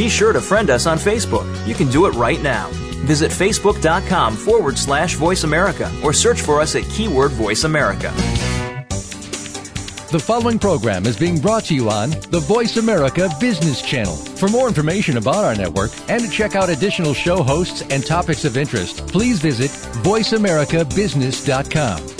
Be sure to friend us on Facebook. You can do it right now. Visit facebook.com forward slash voice America or search for us at keyword voice America. The following program is being brought to you on the Voice America Business Channel. For more information about our network and to check out additional show hosts and topics of interest, please visit VoiceAmericaBusiness.com.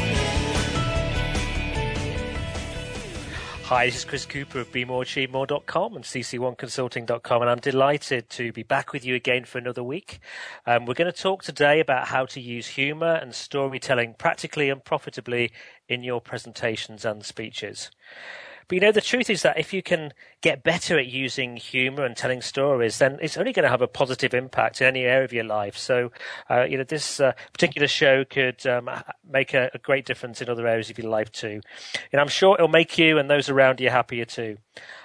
Hi, this is Chris Cooper of BeMoreAchieveMore.com and CC1Consulting.com, and I'm delighted to be back with you again for another week. Um, we're going to talk today about how to use humour and storytelling practically and profitably in your presentations and speeches. But you know, the truth is that if you can get better at using humor and telling stories, then it's only going to have a positive impact in any area of your life. So, uh, you know, this uh, particular show could um, make a, a, great difference in other areas of your life too. And I'm sure it'll make you and those around you happier too.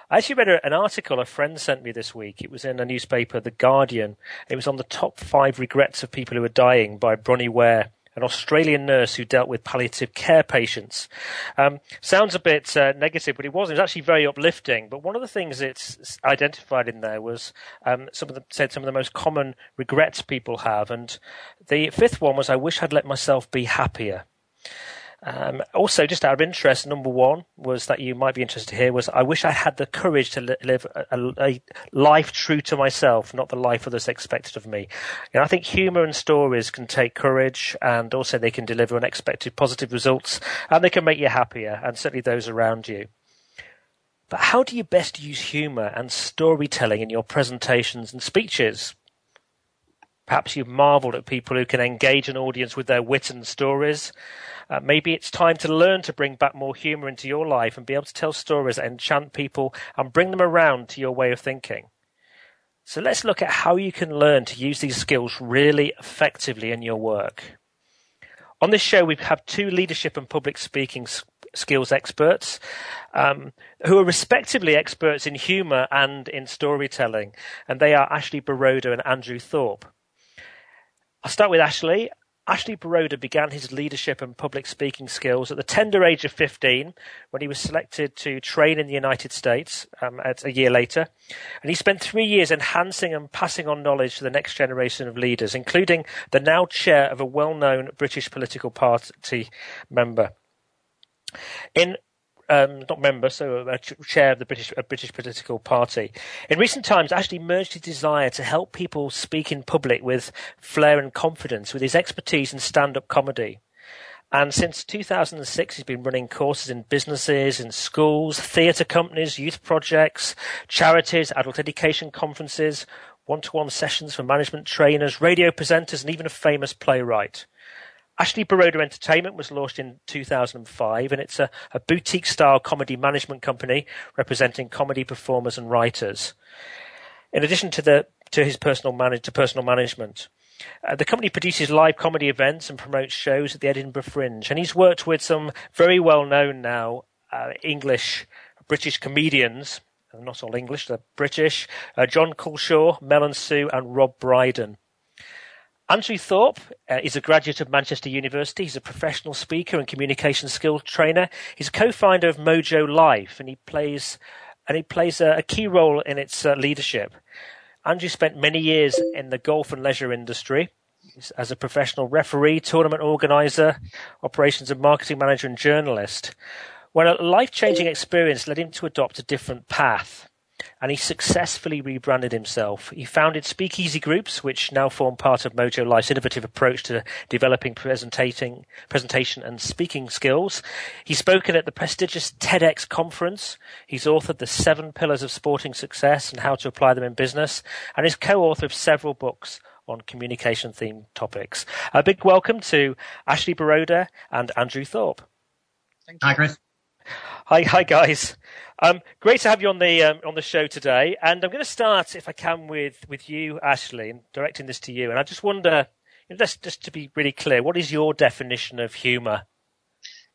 I actually read an article a friend sent me this week. It was in a newspaper, The Guardian. It was on the top five regrets of people who are dying by Bronnie Ware an Australian nurse who dealt with palliative care patients. Um, sounds a bit uh, negative, but it wasn't. It was actually very uplifting. But one of the things it's identified in there was um, some of the said some of the most common regrets people have, and the fifth one was, "I wish I'd let myself be happier." Um, also, just out of interest, number one was that you might be interested to hear was I wish I had the courage to li- live a, a, life true to myself, not the life others expected of me. You know, I think humour and stories can take courage, and also they can deliver unexpected positive results, and they can make you happier, and certainly those around you. But how do you best use humour and storytelling in your presentations and speeches? Perhaps you've marvelled at people who can engage an audience with their wit and stories. Uh, maybe it's time to learn to bring back more humour into your life and be able to tell stories that enchant people and bring them around to your way of thinking. So let's look at how you can learn to use these skills really effectively in your work. On this show, we have two leadership and public speaking skills experts um, who are respectively experts in humour and in storytelling, and they are Ashley Boroda and Andrew Thorp. I'll start with Ashley. Ashley Boroda began his leadership and public speaking skills at the tender age of 15 when he was selected to train in the United States um, a year later. And he spent three years enhancing and passing on knowledge to the next generation of leaders, including the now chair of a well known British political party member. In um, not member, so a chair of the British a British political party. In recent times, Ashley merged his desire to help people speak in public with flair and confidence with his expertise in stand-up comedy. And since 2006, he's been running courses in businesses, in schools, theatre companies, youth projects, charities, adult education conferences, one-to-one sessions for management trainers, radio presenters, and even a famous playwright. Ashley Boroda Entertainment was launched in 2005, and it's a, a boutique-style comedy management company representing comedy performers and writers. In addition to the to his personal manage to personal management, uh, the company produces live comedy events and promotes shows at the Edinburgh Fringe, and he's worked with some very well-known now uh, English British comedians. Not all English, they're British. Uh, Jon Culshaw, Mel and Sue, and Rob Brydon. Andrew Thorp uh, is a graduate of Manchester University. He's a professional speaker and communication skills trainer. He's a co-founder of Mojo Life, and he plays and he plays a, a key role in its uh, leadership. Andrew spent many years in the golf and leisure industry as a professional referee, tournament organizer, operations and marketing manager, and journalist. When a life-changing experience led him to adopt a different path. And he successfully rebranded himself. He founded speakeasy groups, which now form part of Mojo Life's innovative approach to developing presenting, presentation and speaking skills. He's spoken at the prestigious TEDx conference. He's authored The Seven Pillars of Sporting Success and How to Apply Them in Business, and is co-author of several books on communication themed topics. A big welcome to Ashley Boroda and Andrew Thorp. Hi, Chris. Hi, hi, guys. Um, great to have you on the um, on the show today, and I'm going to start, if I can, with with you, Ashley, and directing this to you. And I just wonder, you know, just just to be really clear, what is your definition of humour?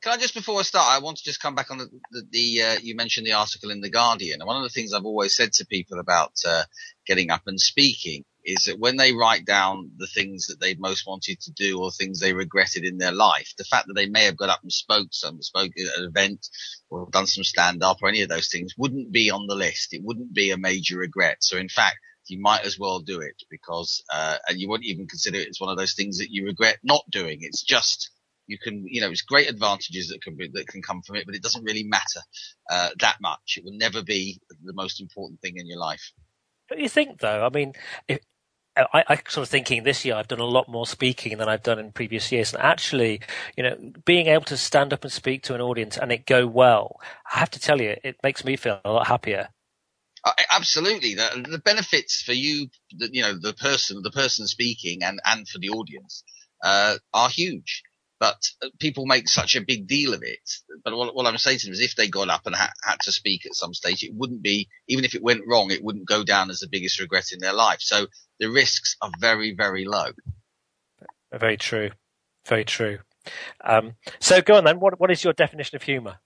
Can I just before I start, I want to just come back on the, the, the uh, you mentioned the article in the Guardian, and one of the things I've always said to people about uh, getting up and speaking is that when they write down the things that they most wanted to do or things they regretted in their life, the fact that they may have got up and spoke some spoke at an event or done some stand up or any of those things wouldn't be on the list. It wouldn't be a major regret. So in fact, you might as well do it because, uh, and you wouldn't even consider it as one of those things that you regret not doing. It's just, you can, you know, it's great advantages that can be, that can come from it, but it doesn't really matter, uh, that much. It will never be the most important thing in your life. Don't you think though? I mean, if, I, I sort of thinking this year I've done a lot more speaking than I've done in previous years, and actually, you know, being able to stand up and speak to an audience and it go well, I have to tell you, it makes me feel a lot happier. Absolutely, the, the, benefits for you, the, you know, the person, the person speaking, and and for the audience, uh, are huge but people make such a big deal of it. But what, what I'm saying to them is if they got up and ha- had to speak at some stage, it wouldn't be, even if it went wrong, it wouldn't go down as the biggest regret in their life. So the risks are very, very low. Very true. Very true. Um, so go on then. What, what is your definition of humour?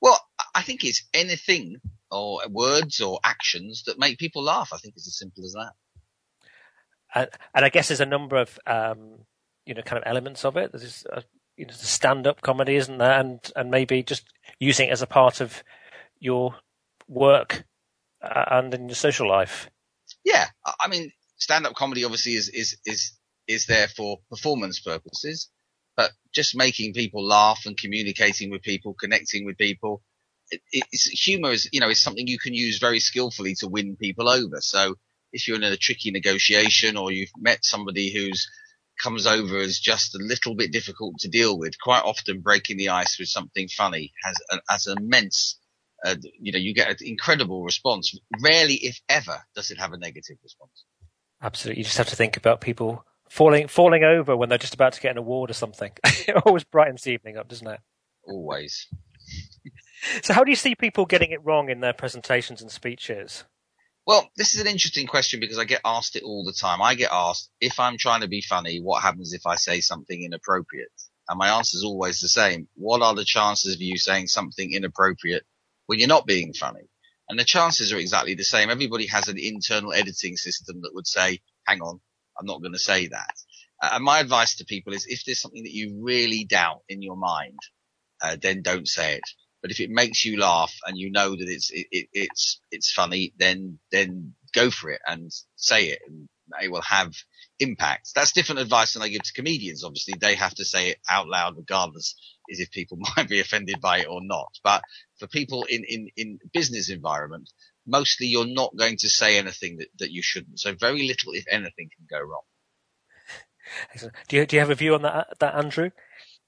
Well, I think it's anything or words or actions that make people laugh. I think it's as simple as that. And, and I guess there's a number of, um, you know, kind of elements of it. There's a, you know, stand-up comedy, isn't there? And and maybe just using it as a part of your work uh, and in your social life. Yeah, I mean, stand-up comedy obviously is is is is there for performance purposes, but just making people laugh and communicating with people, connecting with people. It, it's humor is you know is something you can use very skillfully to win people over. So if you're in a tricky negotiation or you've met somebody who's comes over as just a little bit difficult to deal with. Quite often, breaking the ice with something funny has an, has immense, uh, you know, you get an incredible response. Rarely, if ever, does it have a negative response. Absolutely, you just have to think about people falling falling over when they're just about to get an award or something. it always brightens the evening up, doesn't it? Always. so, how do you see people getting it wrong in their presentations and speeches? Well, this is an interesting question because I get asked it all the time. I get asked if I'm trying to be funny, what happens if I say something inappropriate? And my answer is always the same. What are the chances of you saying something inappropriate when you're not being funny? And the chances are exactly the same. Everybody has an internal editing system that would say, hang on, I'm not going to say that. Uh, and my advice to people is if there's something that you really doubt in your mind, uh, then don't say it. But if it makes you laugh and you know that it's it, it, it's it's funny, then then go for it and say it, and it will have impact. That's different advice than I give to comedians. Obviously, they have to say it out loud, regardless is if people might be offended by it or not. But for people in in in business environment, mostly you're not going to say anything that that you shouldn't. So very little, if anything, can go wrong. Do you do you have a view on that, that Andrew?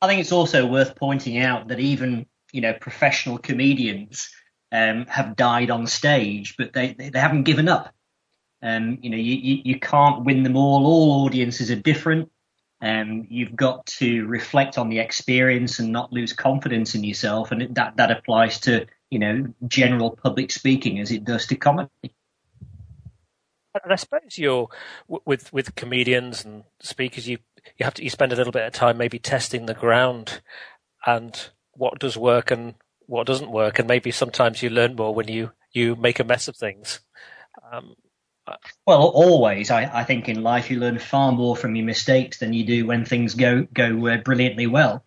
I think it's also worth pointing out that even you know professional comedians um, have died on stage, but they they haven't given up. Um, you know, you, you, you can't win them all. All audiences are different. Um, you've got to reflect on the experience and not lose confidence in yourself, and that that applies to you know general public speaking as it does to comedy. And I suppose you're with with comedians and speakers, you you have to you spend a little bit of time maybe testing the ground and what does work and what doesn't work, and maybe sometimes you learn more when you you make a mess of things. Um, uh, well, always. I, I, think in life you learn far more from your mistakes than you do when things go go uh, brilliantly well.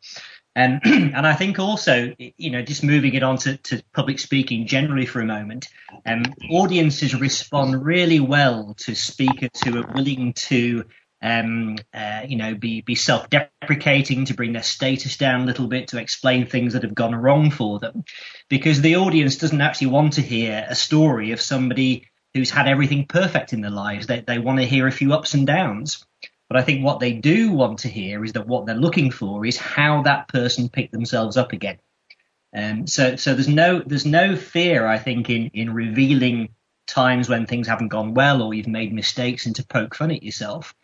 Um, and I think also, you know, just moving it on to, to public speaking generally for a moment, um, audiences respond really well to speakers who are willing to um, uh, you know, be be self-deprecating to bring their status down a little bit to explain things that have gone wrong for them, because the audience doesn't actually want to hear a story of somebody who's had everything perfect in their lives. They they want to hear a few ups and downs. But I think what they do want to hear is that what they're looking for is how that person picked themselves up again. Um, so so there's no there's no fear I think in in revealing times when things haven't gone well or you've made mistakes and to poke fun at yourself.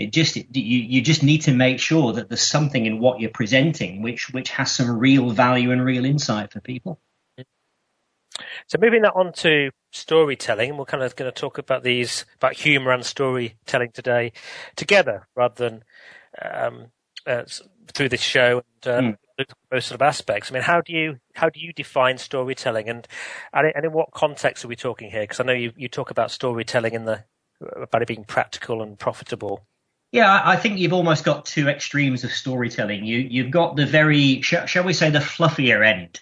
It just it, you you just need to make sure that there's something in what you're presenting which which has some real value and real insight for people. So moving that on to storytelling, we're kind of going to talk about these about humour and storytelling today together, rather than um, uh, through this show and uh, mm. those sort of aspects. I mean, how do you how do you define storytelling, and and in what context are we talking here? Because I know you, you talk about storytelling in the about it being practical and profitable. Yeah, I think you've almost got two extremes of storytelling. You you've got the very shall, shall we say the fluffier end,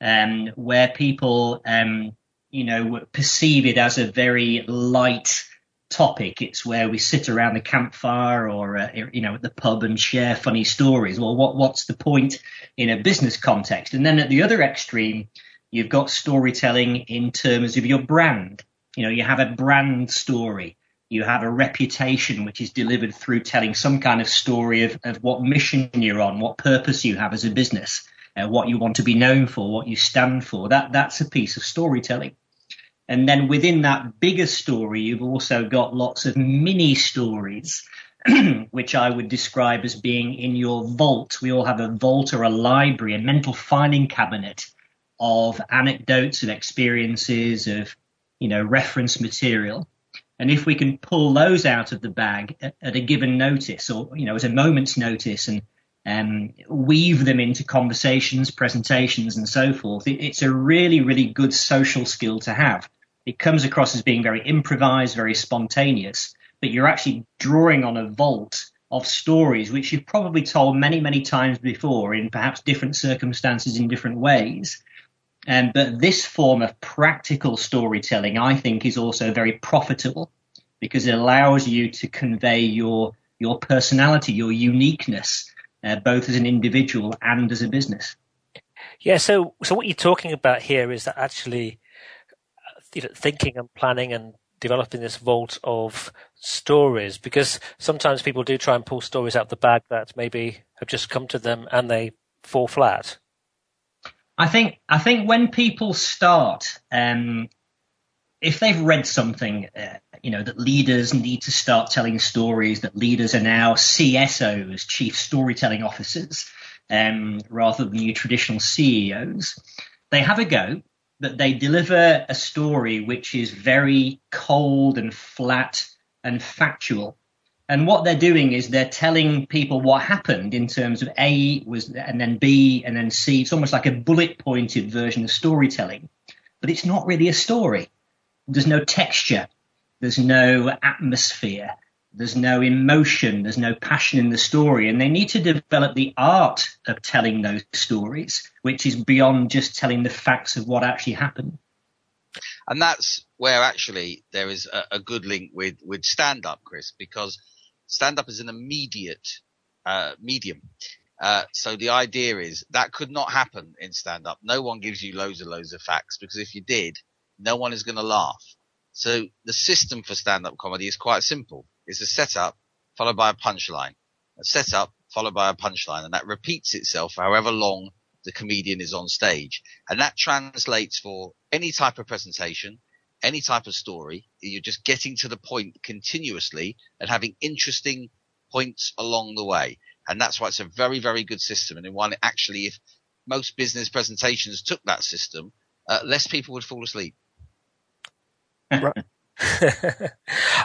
um, where people um, you know perceive it as a very light topic. It's where we sit around the campfire or uh, you know at the pub and share funny stories. Well, what what's the point in a business context? And then at the other extreme, you've got storytelling in terms of your brand. You know, you have a brand story you have a reputation which is delivered through telling some kind of story of, of what mission you're on, what purpose you have as a business, uh, what you want to be known for, what you stand for. That that's a piece of storytelling. And then within that bigger story, you've also got lots of mini stories, which I would describe as being in your vault. We all have a vault or a library, a mental filing cabinet of anecdotes, of experiences, of you know reference material and if we can pull those out of the bag at, at a given notice or, you know, at a moment's notice and um, weave them into conversations, presentations, and so forth, it, it's a really, really good social skill to have. It comes across as being very improvised, very spontaneous, but you're actually drawing on a vault of stories which you've probably told many, many times before in perhaps different circumstances in different ways. Um, but this form of practical storytelling, I think, is also very profitable because it allows you to convey your your personality, your uniqueness, uh, both as an individual and as a business. Yeah. So, so what you're talking about here is that actually, uh, you know, thinking and planning and developing this vault of stories because sometimes people do try and pull stories out of the bag that maybe have just come to them and they fall flat. I think I think when people start, um, if they've read something, uh, you know that leaders need to start telling stories, that leaders are now CSOs, chief storytelling officers, um, rather than your traditional CEOs. They have a go, but they deliver a story which is very cold and flat and factual. And what they're doing is they're telling people what happened in terms of A was, and then B, and then C. It's almost like a bullet pointed version of storytelling, but it's not really a story. There's no texture. There's no atmosphere. There's no emotion. There's no passion in the story. And they need to develop the art of telling those stories, which is beyond just telling the facts of what actually happened. And that's where actually there is a, a good link with, with stand up, Chris, because stand up is an immediate uh, medium. Uh, so the idea is that could not happen in stand up. No one gives you loads and loads of facts because if you did, no one is going to laugh. So the system for stand up comedy is quite simple. It's a setup followed by a punchline, a setup followed by a punchline, and that repeats itself however long the comedian is on stage. And that translates for any type of presentation, any type of story. You're just getting to the point continuously and having interesting points along the way. And that's why it's a very, very good system. And in one, actually, if most business presentations took that system, uh, less people would fall asleep. Right.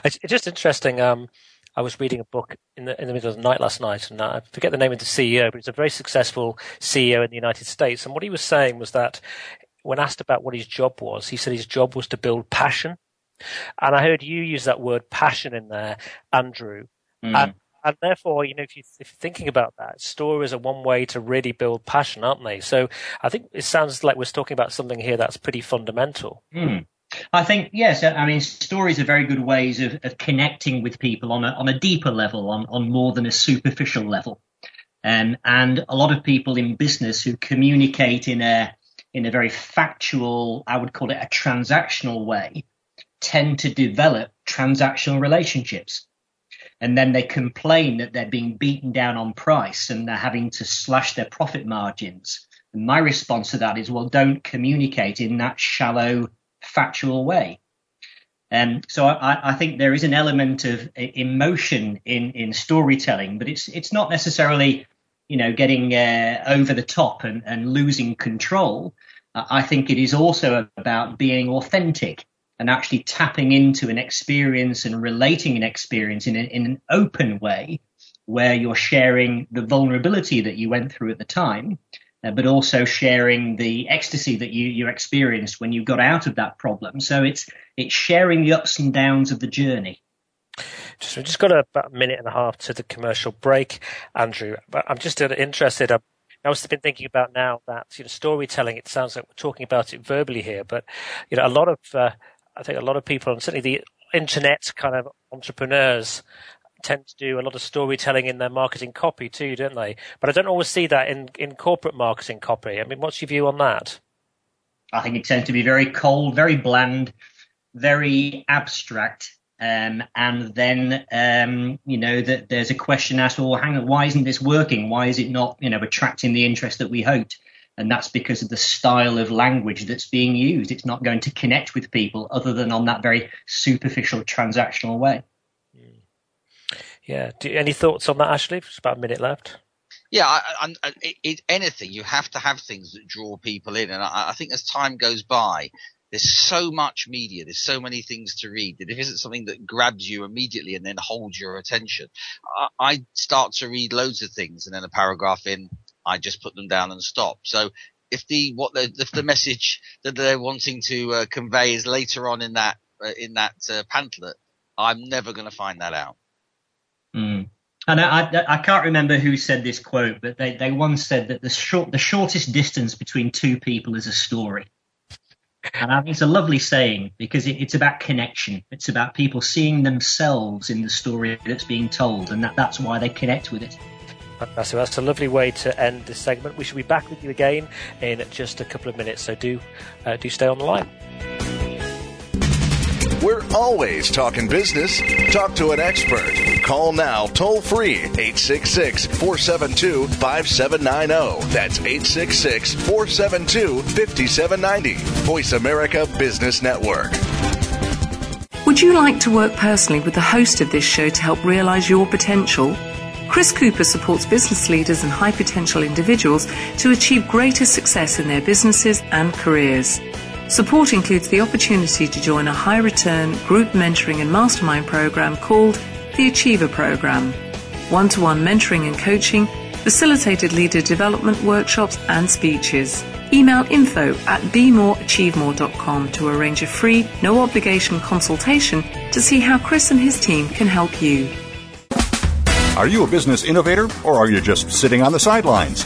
it's just interesting. Um, I was reading a book in the in the middle of the night last night, and I forget the name of the CEO, but he's a very successful CEO in the United States. And what he was saying was that when asked about what his job was, he said his job was to build passion. And I heard you use that word passion in there, Andrew. Mm. And, and therefore, you know, if, you, if you're thinking about that, stories are one way to really build passion, aren't they? So I think it sounds like we're talking about something here that's pretty fundamental. Mm. I think yes. I mean, stories are very good ways of, of connecting with people on a on a deeper level, on on more than a superficial level. Um, and a lot of people in business who communicate in a in a very factual, I would call it a transactional way, tend to develop transactional relationships. And then they complain that they're being beaten down on price and they're having to slash their profit margins. And my response to that is, well, don't communicate in that shallow, factual way. And um, so I, I, think there is an element of emotion in, in storytelling, but it's it's not necessarily you know getting uh, over the top and, and losing control. I think it is also about being authentic and actually tapping into an experience and relating an experience in, a, in an open way where you're sharing the vulnerability that you went through at the time, uh, but also sharing the ecstasy that you, you experienced when you got out of that problem. So it's it's sharing the ups and downs of the journey. Just, we've just got about a minute and a half to the commercial break, Andrew. But I'm just interested. I've, I was been thinking about now that you know storytelling. It sounds like we're talking about it verbally here, but you know a lot of uh, I think a lot of people, and certainly the internet kind of entrepreneurs, tend to do a lot of storytelling in their marketing copy too, don't they? But I don't always see that in in corporate marketing copy. I mean, what's your view on that? I think it tends to be very cold, very bland, very abstract. Um, and then, um, you know, that there's a question asked, well, hang on, why isn't this working? Why is it not, you know, attracting the interest that we hoped? And that's because of the style of language that's being used. It's not going to connect with people other than on that very superficial transactional way. Hmm. Yeah. Do, any thoughts on that, Ashley? Just about a minute left. Yeah, I, I, it, it, anything you have to have things that draw people in, and I, I think as time goes by, there's so much media, there's so many things to read that if it isn't something that grabs you immediately and then holds your attention, I, I start to read loads of things and then a paragraph in, I just put them down and stop. So if the what the if the message that they're wanting to uh, convey is later on in that uh, in that uh, pamphlet, I'm never going to find that out. Mm. And I, I, I, can't remember who said this quote, but they, they once said that the short the shortest distance between two people is a story. And I think it's a lovely saying because it, it's about connection. It's about people seeing themselves in the story that's being told, and that, that's why they connect with it. So that's a lovely way to end this segment. We shall be back with you again in just a couple of minutes, so do uh, do stay on the line. We're always talking business. Talk to an expert. Call now toll free 866 472 5790. That's 866 472 5790. Voice America Business Network. Would you like to work personally with the host of this show to help realize your potential? Chris Cooper supports business leaders and high potential individuals to achieve greater success in their businesses and careers. Support includes the opportunity to join a high return group mentoring and mastermind program called the Achiever Program. One to one mentoring and coaching, facilitated leader development workshops and speeches. Email info at bemoreachievemore.com to arrange a free, no obligation consultation to see how Chris and his team can help you. Are you a business innovator or are you just sitting on the sidelines?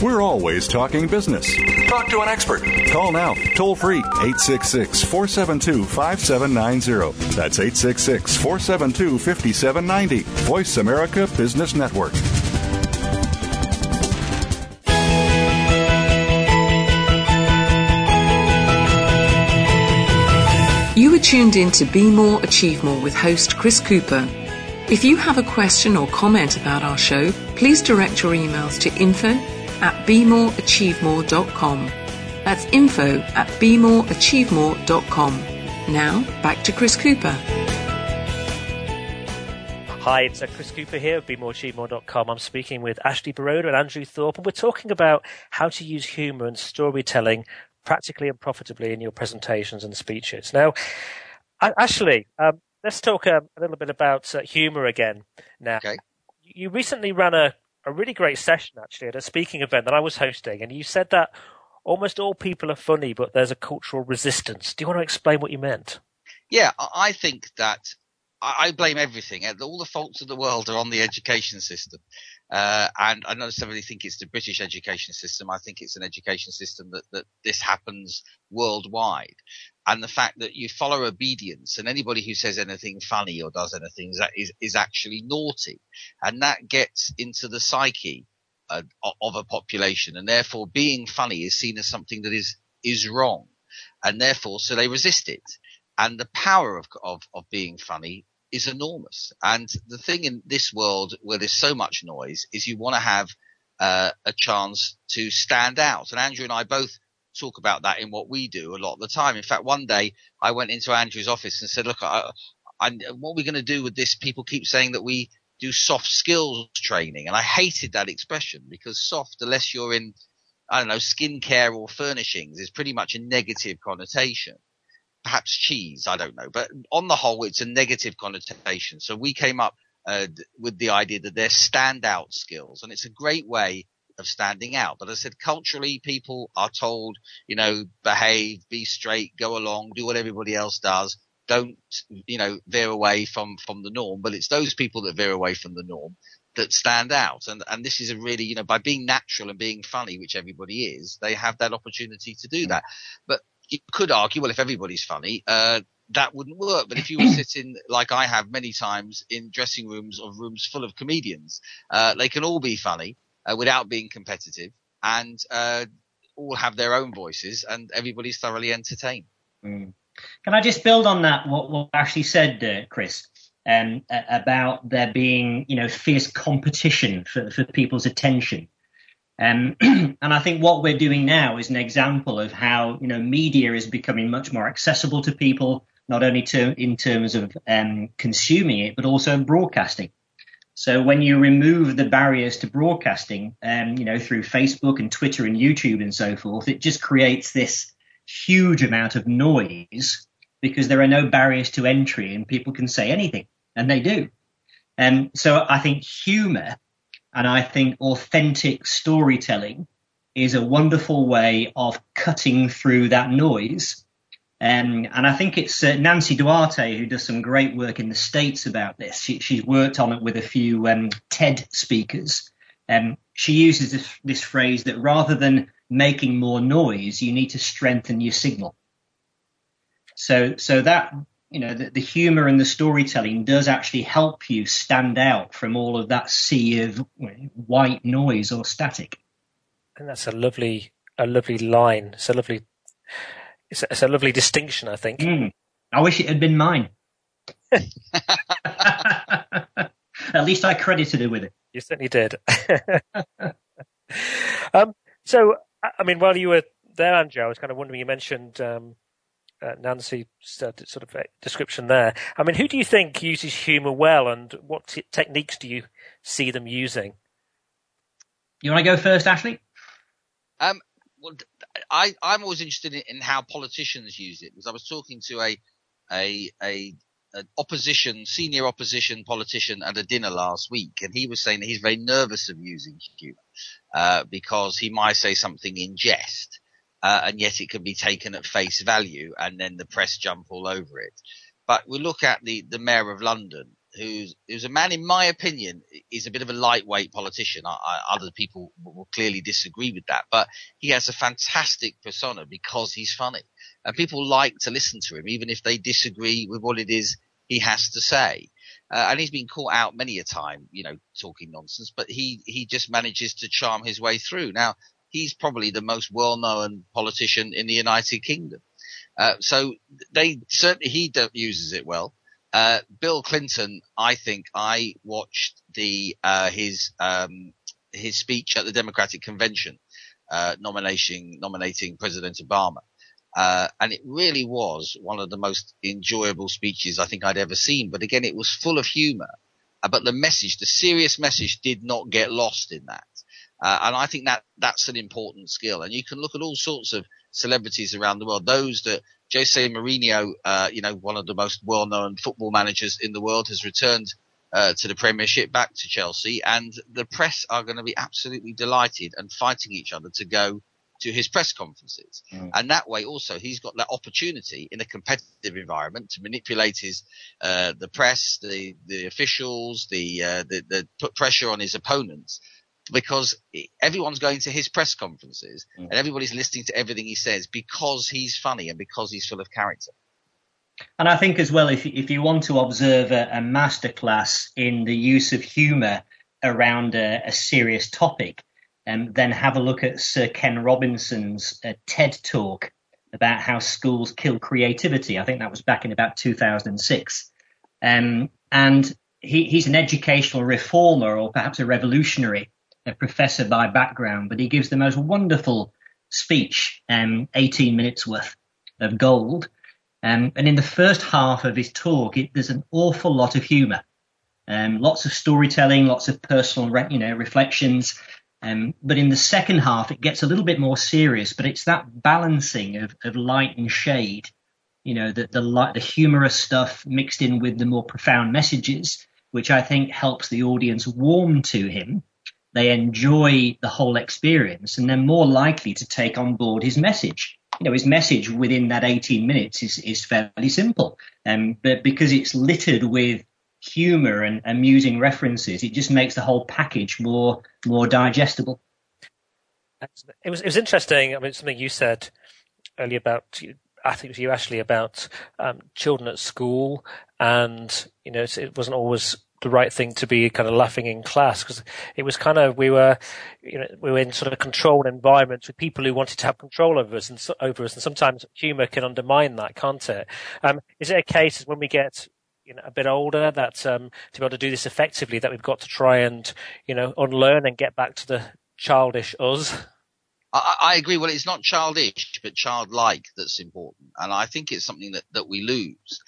We're always talking business. Talk to an expert. Call now, toll free, 866 472 5790. That's 866 472 5790. Voice America Business Network. You are tuned in to Be More, Achieve More with host Chris Cooper. If you have a question or comment about our show, please direct your emails to info at bemoreachievemore.com. That's info at bemoreachievemore.com. Now, back to Chris Cooper. Hi, it's uh, Chris Cooper here of BeMoreAchieveMore.com. I'm speaking with Ashley Boroda and Andrew Thorp, and we're talking about how to use humour and storytelling practically and profitably in your presentations and speeches. Now, Ashley, um, let's talk um, a little bit about uh, humour again now. Okay. You recently ran a, a really great session actually at a speaking event that I was hosting, and you said that almost all people are funny, but there's a cultural resistance. Do you want to explain what you meant? Yeah, I think that I blame everything. All the faults of the world are on the education system. Uh, and I don't necessarily think it's the British education system. I think it's an education system that, that this happens worldwide. And the fact that you follow obedience and anybody who says anything funny or does anything is, is, is actually naughty. And that gets into the psyche uh, of a population. And therefore being funny is seen as something that is, is wrong. And therefore, so they resist it. And the power of, of, of being funny is enormous. And the thing in this world where there's so much noise is you want to have uh, a chance to stand out. And Andrew and I both talk about that in what we do a lot of the time. In fact, one day I went into Andrew's office and said, look, I, I, what are we going to do with this? People keep saying that we do soft skills training. And I hated that expression because soft, unless you're in, I don't know, skincare or furnishings is pretty much a negative connotation perhaps cheese. I don't know, but on the whole, it's a negative connotation. So we came up uh, with the idea that they're standout skills, and it's a great way of standing out. But I said, culturally, people are told, you know, behave, be straight, go along, do what everybody else does. Don't, you know, veer away from, from the norm. But it's those people that veer away from the norm that stand out. And, and this is a really, you know, by being natural and being funny, which everybody is, they have that opportunity to do that. But you could argue, well, if everybody's funny, uh, that wouldn't work. But if you were sitting like I have many times in dressing rooms of rooms full of comedians, uh, they can all be funny uh, without being competitive and uh, all have their own voices and everybody's thoroughly entertained. Mm. Can I just build on that? What, what Ashley said, uh, Chris, um, about there being, you know, fierce competition for, for people's attention. Um, and I think what we're doing now is an example of how you know media is becoming much more accessible to people, not only to in terms of um, consuming it, but also broadcasting. So when you remove the barriers to broadcasting, um, you know, through Facebook and Twitter and YouTube and so forth, it just creates this huge amount of noise because there are no barriers to entry and people can say anything, and they do. And um, so I think humor and I think authentic storytelling is a wonderful way of cutting through that noise. Um, and I think it's uh, Nancy Duarte who does some great work in the States about this. She, she's worked on it with a few um, TED speakers. Um, she uses this, this phrase that rather than making more noise, you need to strengthen your signal. So, so that you know, the, the humor and the storytelling does actually help you stand out from all of that sea of white noise or static. And that's a lovely, a lovely line. It's a lovely, it's a, it's a lovely distinction, I think. Mm. I wish it had been mine. At least I credited her with it. You certainly did. um, so, I mean, while you were there, Andrew, I was kind of wondering. You mentioned um, uh, Nancy sort of uh, description there. I mean, who do you think uses humour well, and what t- techniques do you see them using? You want to go first, Ashley? Um, well, I, I'm always interested in, in, how politicians use it because I was talking to a a a an opposition senior opposition politician at a dinner last week, and he was saying that he's very nervous of using humour uh, because he might say something in jest uh, and yet it can be taken at face value and then the press jump all over it. But we look at the, the mayor of London, who's, who's a man, in my opinion, is a bit of a lightweight politician. I, I, other people will clearly disagree with that, but he has a fantastic persona because he's funny and people like to listen to him, even if they disagree with what it is he has to say. Uh, and he's been caught out many a time, you know, talking nonsense, but he, he just manages to charm his way through. Now, he's probably the most well-known politician in the United Kingdom. Uh, so they certainly he uses it well. Uh, Bill Clinton, I think I watched the uh, his um, his speech at the Democratic Convention uh, nominating nominating President Obama. Uh, and it really was one of the most enjoyable speeches I think I'd ever seen. But again, it was full of humor. Uh, but the message, the serious message did not get lost in that. Uh, and I think that that's an important skill. And you can look at all sorts of celebrities around the world. Those that Jose Mourinho, uh, you know, one of the most well-known football managers in the world, has returned uh, to the Premiership, back to Chelsea, and the press are going to be absolutely delighted and fighting each other to go to his press conferences. Mm. And that way also he's got that opportunity in a competitive environment to manipulate his, uh, the press, the, the officials, the, uh, the, the, put pressure on his opponents because everyone's going to his press conferences mm. and everybody's listening to everything he says because he's funny and because he's full of character. And I think as well, if if you want to observe a, a masterclass in the use of humour around a, a serious topic, um, then have a look at Sir Ken Robinson's uh, TED talk about how schools kill creativity. I think that was back in about 2006. Um, and he, he's an educational reformer or perhaps a revolutionary, a professor by background, but he gives the most wonderful speech, um, 18 minutes worth of gold. Um, and in the first half of his talk, it, there's an awful lot of humour, um, lots of storytelling, lots of personal, re- you know, reflections. Um, but in the second half, it gets a little bit more serious. But it's that balancing of, of light and shade, you know, the the, light, the humorous stuff mixed in with the more profound messages, which I think helps the audience warm to him. They enjoy the whole experience, and they're more likely to take on board his message. You know, his message within that 18 minutes is is fairly simple, um, but because it's littered with humor and amusing references, it just makes the whole package more more digestible. It was it was interesting. I mean, something you said earlier about I think it was you Ashley about um, children at school, and you know it wasn't always the right thing to be kind of laughing in class because it was kind of we were you know we were in sort of controlled environments with people who wanted to have control over us and over us and sometimes humor can undermine that can't it um, is it a case when we get you know, a bit older that um, to be able to do this effectively that we've got to try and you know unlearn and get back to the childish us. I, I agree. Well, it's not childish, but childlike that's important, and I think it's something that that we lose.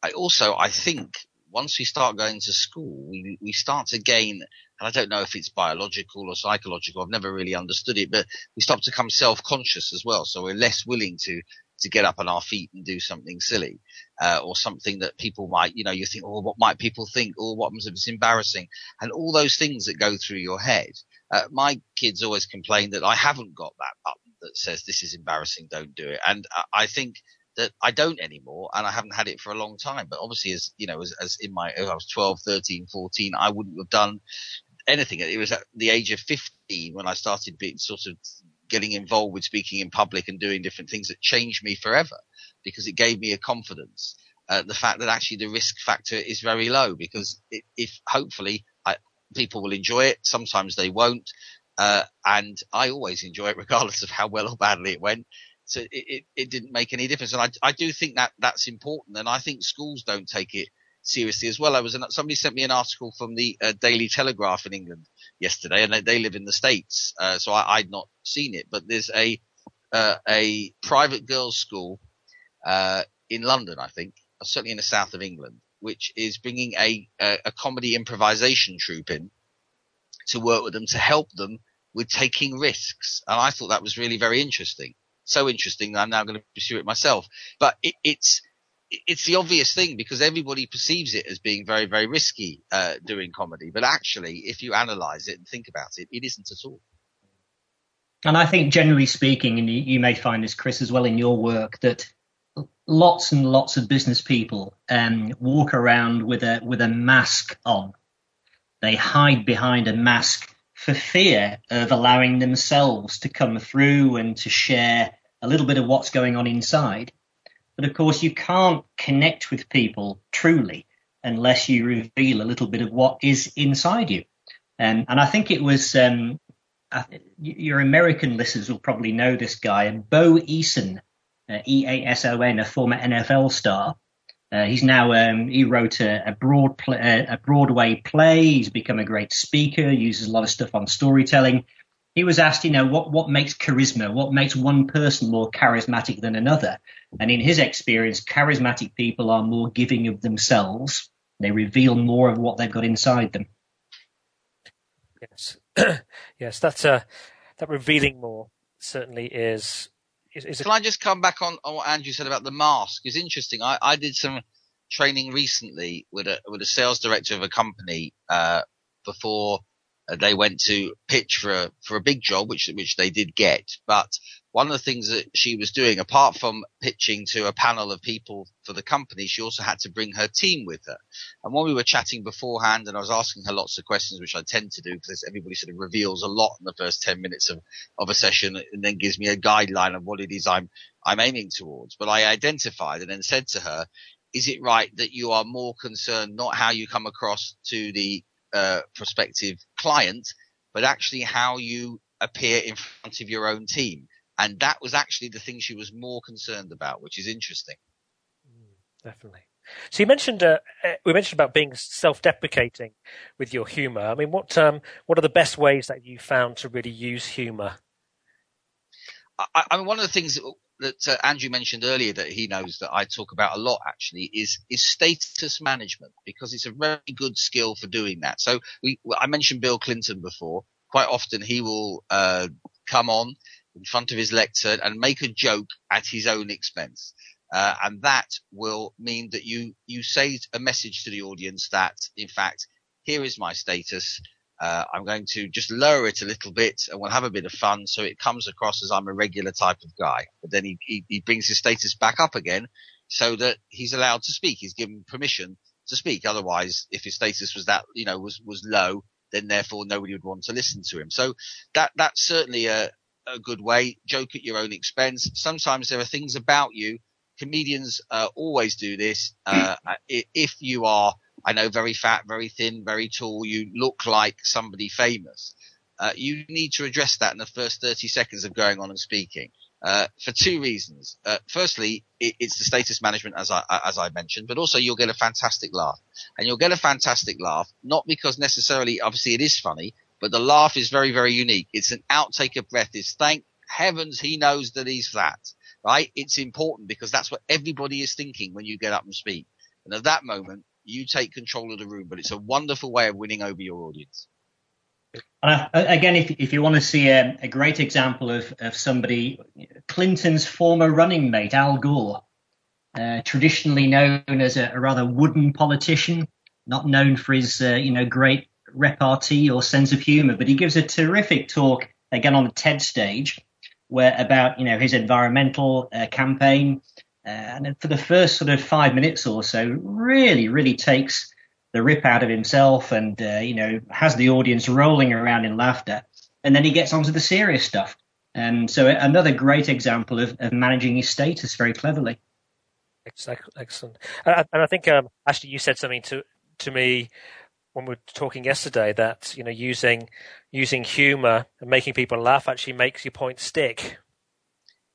I also I think once we start going to school, we we start to gain, and I don't know if it's biological or psychological. I've never really understood it, but we start to become self-conscious as well. So we're less willing to to get up on our feet and do something silly, uh, or something that people might, you know, you think, oh, what might people think? Or oh, what if it's embarrassing? And all those things that go through your head. Uh, my kids always complain that I haven't got that button that says this is embarrassing, don't do it. And I think that I don't anymore and I haven't had it for a long time. But obviously as, you know, as, as in my, I was 12, 13, 14, I wouldn't have done anything. It was at the age of 15 when I started being sort of getting involved with speaking in public and doing different things that changed me forever because it gave me a confidence. Uh, the fact that actually the risk factor is very low because it, if hopefully I, people will enjoy it, sometimes they won't. Uh, and I always enjoy it regardless of how well or badly it went. So it, it, it didn't make any difference. And I, I do think that that's important. And I think schools don't take it seriously as well. I was somebody sent me an article from the uh, Daily Telegraph in England yesterday, and they, they live in the states, uh, so I, would not seen it. But there's a uh, a private girls' school uh, in London, I think, certainly in the south of England, which is bringing a, a, a comedy improvisation troupe in to work with them to help them with taking risks, and I thought that was really very interesting. So interesting that I'm now going to pursue it myself. But it, it's it's the obvious thing because everybody perceives it as being very, very risky uh, doing comedy. But actually, if you analyze it and think about it, it isn't at all. And I think, generally speaking, and you may find this, Chris, as well in your work, that lots and lots of business people um, walk around with a with a mask on. They hide behind a mask for fear of allowing themselves to come through and to share a little bit of what's going on inside. But of course, you can't connect with people truly unless you reveal a little bit of what is inside you. Um, and I think it was um, your American listeners will probably know this guy, Bo Eason, uh, E A S O N, a former NFL star. Uh, he's now um, he wrote a, a broad play, a Broadway play. He's become a great speaker. Uses a lot of stuff on storytelling. He was asked, you know, what what makes charisma? What makes one person more charismatic than another? And in his experience, charismatic people are more giving of themselves. They reveal more of what they've got inside them. Yes, yes, that's uh, that revealing more certainly is Is, is Can it... I just come back on, on what Andrew said about the mask? It's interesting. I, I did some training recently with a with a sales director of a company uh, before they went to pitch for a, for a big job, which which they did get. But one of the things that she was doing, apart from pitching to a panel of people for the company, she also had to bring her team with her. And when we were chatting beforehand, and I was asking her lots of questions, which I tend to do because everybody sort of reveals a lot in the first ten minutes of of a session, and then gives me a guideline of what it is I'm I'm aiming towards. But I identified and then said to her, "Is it right that you are more concerned not how you come across to the uh, prospective client, but actually how you appear in front of your own team. And that was actually the thing she was more concerned about, which is interesting. Mm, definitely. So you mentioned uh, uh, we mentioned about being self-deprecating with your humour. I mean, what um, what are the best ways that you found to really use humour? I, I mean, one of the things that uh, Andrew mentioned earlier that he knows that I talk about a lot actually is is status management because it's a very good skill for doing that. So we I mentioned Bill Clinton before. Quite often he will uh, come on in front of his lectern and make a joke at his own expense. Uh, and that will mean that you you say a message to the audience that in fact here is my status uh, I'm going to just lower it a little bit and we'll have a bit of fun so it comes across as I'm a regular type of guy. But then he, he, he brings his status back up again so that he's allowed to speak. He's given permission to speak. Otherwise, if his status was that, you know, was, was low, then therefore nobody would want to listen to him. So that, that's certainly a, a good way. Joke at your own expense. Sometimes there are things about you. Comedians, uh, always do this. Uh, if you are I know very fat, very thin, very tall. You look like somebody famous. Uh, you need to address that in the first 30 seconds of going on and speaking. Uh, for two reasons. Uh, firstly, it, it's the status management, as I as I mentioned, but also you'll get a fantastic laugh, and you'll get a fantastic laugh not because necessarily, obviously, it is funny, but the laugh is very very unique. It's an outtake of breath. It's thank heavens he knows that he's fat, right? It's important because that's what everybody is thinking when you get up and speak, and at that moment you take control of the room, but it's a wonderful way of winning over your audience. Uh, again, if, if you want to see a, a, great example of, of somebody, Clinton's former running mate, Al Gore, uh, traditionally known as a, a, rather wooden politician, not known for his, uh, you know, great repartee or sense of humor, but he gives a terrific talk again on the TED stage where about, you know, his environmental uh, campaign, and for the first sort of five minutes or so, really, really takes the rip out of himself and, uh, you know, has the audience rolling around in laughter. And then he gets onto the serious stuff. And so another great example of, of managing his status very cleverly. Excellent. And I think, um, actually, you said something to, to me when we were talking yesterday that, you know, using, using humor and making people laugh actually makes your point stick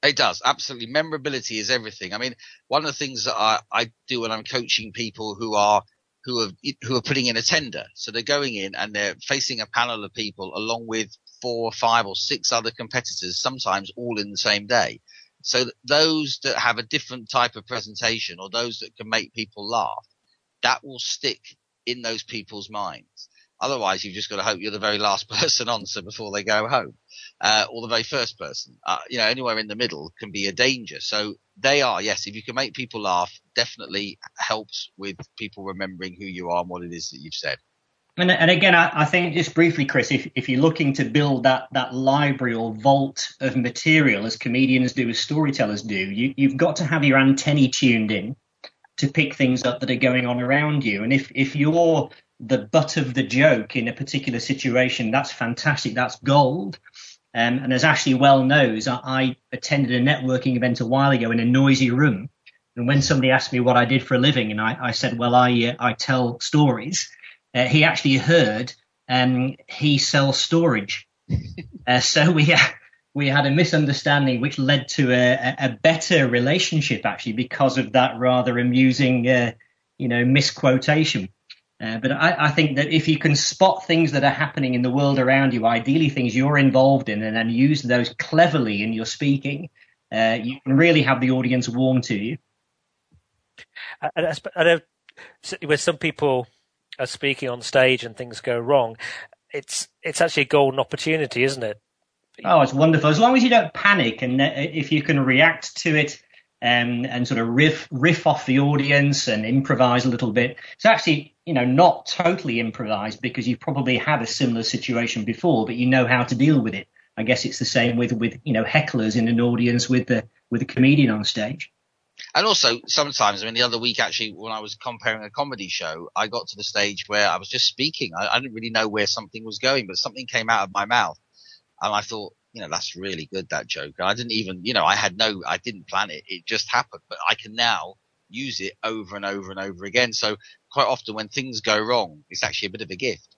it does absolutely. Memorability is everything. I mean, one of the things that I, I do when I'm coaching people who are who are who are putting in a tender, so they're going in and they're facing a panel of people along with four or five or six other competitors, sometimes all in the same day. So those that have a different type of presentation or those that can make people laugh, that will stick in those people's minds. Otherwise, you've just got to hope you're the very last person on, so before they go home, uh, or the very first person. Uh, you know, anywhere in the middle can be a danger. So they are, yes, if you can make people laugh, definitely helps with people remembering who you are and what it is that you've said. And, and again, I, I, think just briefly, Chris, if, if you're looking to build that that library or vault of material, as comedians do, as storytellers do, you, you've got to have your antennae tuned in to pick things up that are going on around you. And if if you're the butt of the joke in a particular situation, that's fantastic. That's gold. Um, and as Ashley well knows, I, I, attended a networking event a while ago in a noisy room. And when somebody asked me what I did for a living, and I, I said, well, I, uh, I tell stories, uh, he actually heard um, he sells storage. uh, so we, we had a misunderstanding which led to a, a, better relationship actually because of that rather amusing, uh, you know, misquotation. Uh, but I, I, think that if you can spot things that are happening in the world around you, ideally things you're involved in, and then use those cleverly in your speaking, uh, you can really have the audience warm to you. I, I know when some people are speaking on stage and things go wrong, it's it's actually a golden opportunity, isn't it? Oh, it's wonderful. As long as you don't panic and uh, if you can react to it um, and sort of riff riff off the audience and improvise a little bit. It's actually, you know, not totally improvised because you've probably had a similar situation before, but you know how to deal with it. I guess it's the same with with you know hecklers in an audience with the with a comedian on stage. And also sometimes, I mean, the other week actually, when I was compering a comedy show, I got to the stage where I was just speaking. I, I didn't really know where something was going, but something came out of my mouth, and I thought, you know, that's really good, that joke. I didn't even, you know, I had no, I didn't plan it. It just happened, but I can now use it over and over and over again. So quite often when things go wrong, it's actually a bit of a gift.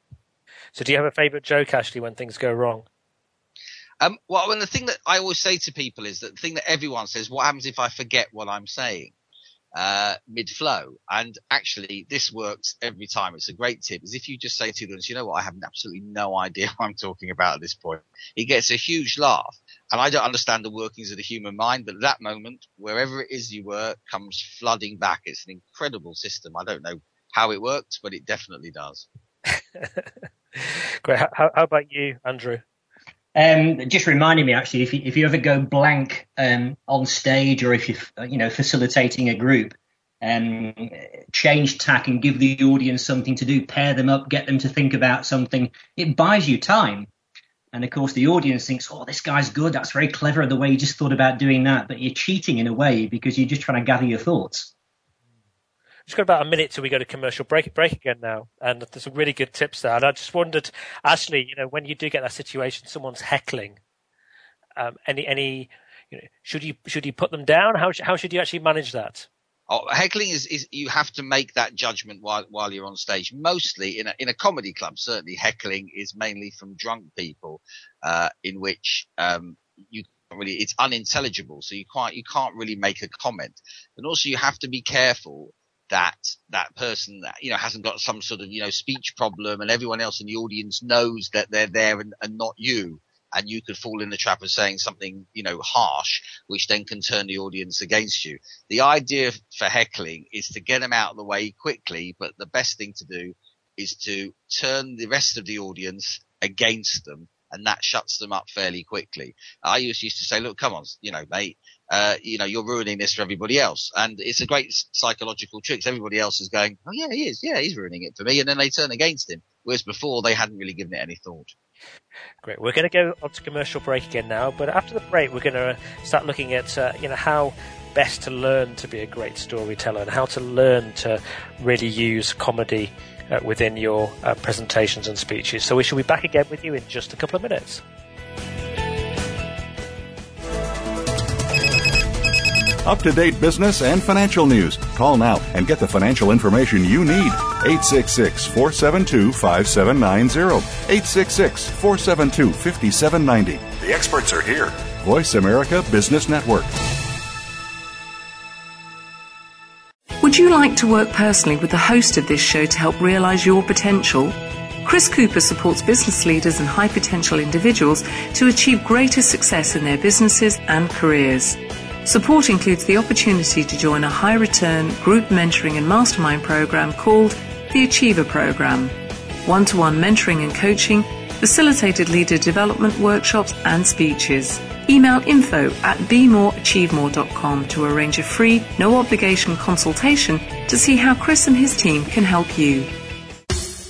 So do you have a favorite joke, Ashley, when things go wrong? Um, well, and the thing that I always say to people is that the thing that everyone says, what happens if I forget what I'm saying? Uh, mid flow. And actually, this works every time. It's a great tip. Is if you just say to them, you know what, I have absolutely no idea what I'm talking about at this point. It gets a huge laugh. And I don't understand the workings of the human mind, but that moment, wherever it is you were, comes flooding back. It's an incredible system. I don't know how it works, but it definitely does. Great. How, how about you, Andrew? Um, just reminding me actually, if you, if you ever go blank um, on stage or if you're you know facilitating a group, um, change tack and give the audience something to do, pair them up, get them to think about something. It buys you time. And of course, the audience thinks, "Oh, this guy's good. That's very clever. The way he just thought about doing that." But you're cheating in a way because you're just trying to gather your thoughts. We've got about a minute till we go to commercial break break again now, and there's some really good tips there. And I just wondered, Ashley, you know, when you do get that situation, someone's heckling, um, any any, you know, should you should you put them down? How how should you actually manage that? Oh, heckling is, is you have to make that judgment while while you're on stage. Mostly in a in a comedy club, certainly heckling is mainly from drunk people, uh, in which um, you really it's unintelligible, so you can't you can't really make a comment. And also you have to be careful that that person that you know hasn't got some sort of you know speech problem and everyone else in the audience knows that they're there and, and not you and you could fall in the trap of saying something you know harsh which then can turn the audience against you the idea for heckling is to get them out of the way quickly but the best thing to do is to turn the rest of the audience against them and that shuts them up fairly quickly. I used to say, look, come on, you know, mate, uh, you know, you're ruining this for everybody else. And it's a great psychological trick. Everybody else is going, oh yeah, he is. Yeah, he's ruining it for me. And then they turn against him. Whereas before they hadn't really given it any thought. Great. We're going to go on to commercial break again now, but after the break, we're going to start looking at, uh, you know, how best to learn to be a great storyteller and how to learn to really use comedy uh, within your uh, presentations and speeches. So we shall be back again with you in just a couple of minutes. Up to date business and financial news. Call now and get the financial information you need. 866 472 5790. 866 472 5790. The experts are here. Voice America Business Network. Would you like to work personally with the host of this show to help realize your potential? Chris Cooper supports business leaders and high potential individuals to achieve greater success in their businesses and careers. Support includes the opportunity to join a high return group mentoring and mastermind program called the Achiever Program. One to one mentoring and coaching, facilitated leader development workshops and speeches. Email info at bemoreachievemore.com to arrange a free, no obligation consultation to see how Chris and his team can help you.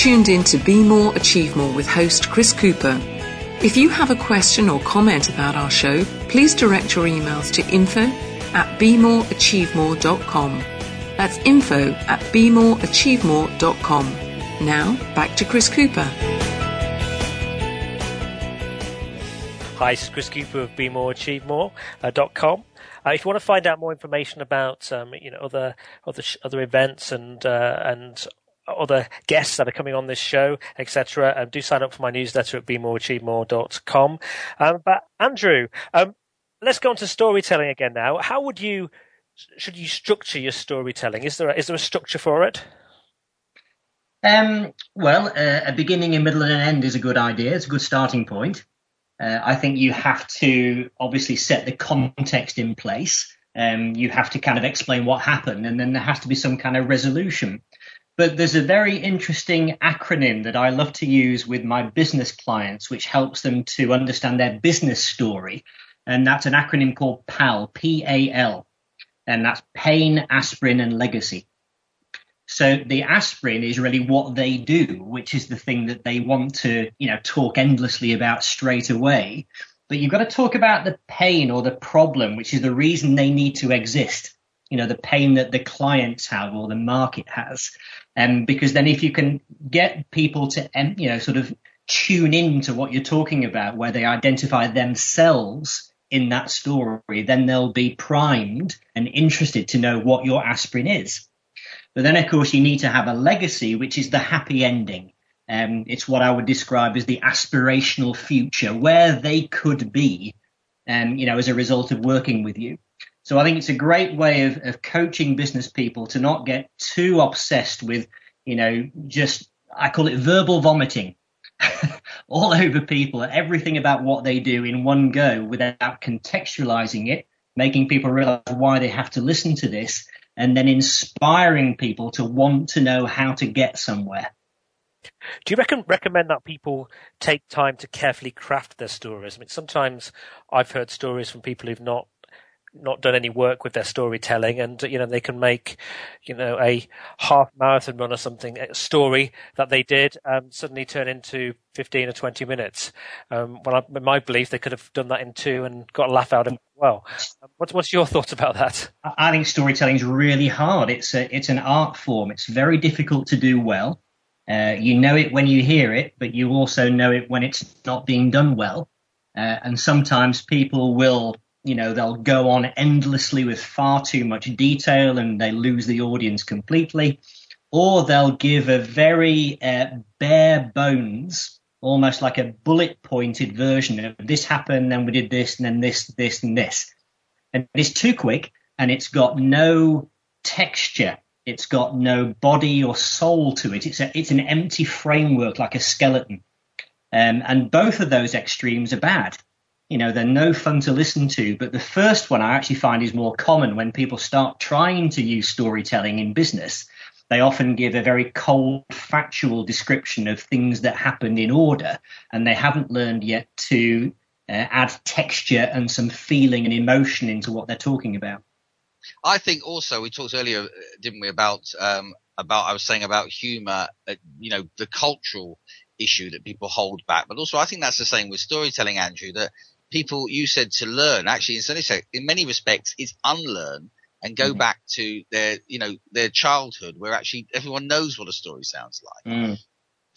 Tuned in to Be More, Achieve More with host Chris Cooper. If you have a question or comment about our show, please direct your emails to info at bemoreachievemore.com. That's info at bemoreachievemore.com. Now, back to Chris Cooper. Hi, this is Chris Cooper of BeMoreAchieveMore.com. Uh, if you want to find out more information about um, you know other other sh- other events and uh, and other guests that are coming on this show, etc., um, do sign up for my newsletter at BeMoreAchieveMore.com. Um, but Andrew, um, let's go on to storytelling again now. How would you should you structure your storytelling? Is there a, is there a structure for it? Um, well, uh, a beginning, a middle, and an end is a good idea. It's a good starting point. Uh, I think you have to obviously set the context in place. Um, you have to kind of explain what happened, and then there has to be some kind of resolution. But there's a very interesting acronym that I love to use with my business clients, which helps them to understand their business story. And that's an acronym called PAL, P A L. And that's pain, aspirin, and legacy. So the aspirin is really what they do, which is the thing that they want to, you know, talk endlessly about straight away. But you've got to talk about the pain or the problem, which is the reason they need to exist. You know, the pain that the clients have or the market has. Um, because then if you can get people to, you know, sort of tune in to what you're talking about, where they identify themselves in that story, then they'll be primed and interested to know what your aspirin is. But then, of course, you need to have a legacy, which is the happy ending. Um, it's what I would describe as the aspirational future, where they could be, um, you know, as a result of working with you. So I think it's a great way of, of coaching business people to not get too obsessed with, you know, just I call it verbal vomiting all over people, everything about what they do in one go without contextualizing it, making people realize why they have to listen to this and then inspiring people to want to know how to get somewhere. Do you reckon, recommend that people take time to carefully craft their stories? I mean, sometimes I've heard stories from people who've not not done any work with their storytelling and you know they can make you know a half marathon run or something a story that they did um, suddenly turn into 15 or 20 minutes. Um, well I, in my belief they could have done that in two and got a laugh out of it well. Um, what's, what's your thoughts about that? I think storytelling is really hard. It's a, it's an art form. It's very difficult to do well. Uh, you know it when you hear it but you also know it when it's not being done well. Uh, and sometimes people will you know they'll go on endlessly with far too much detail and they lose the audience completely. Or they'll give a very uh, bare bones almost like a bullet pointed version of this happened then we did this and then this this and this. And it's too quick and it's got no texture. It's got no body or soul to it. It's a, it's an empty framework like a skeleton. Um, and both of those extremes are bad you know, they're no fun to listen to. But the first one I actually find is more common when people start trying to use storytelling in business. They often give a very cold, factual description of things that happened in order, and they haven't learned yet to uh, add texture and some feeling and emotion into what they're talking about. I think also we talked earlier, didn't we, about um, about I was saying about humour, uh, you know, the cultural issue that people hold back, but also I think that's the same with storytelling, Andrew. That people you said to learn actually in in many respects is unlearn and go mm. back to their you know their childhood where actually everyone knows what a story sounds like mm.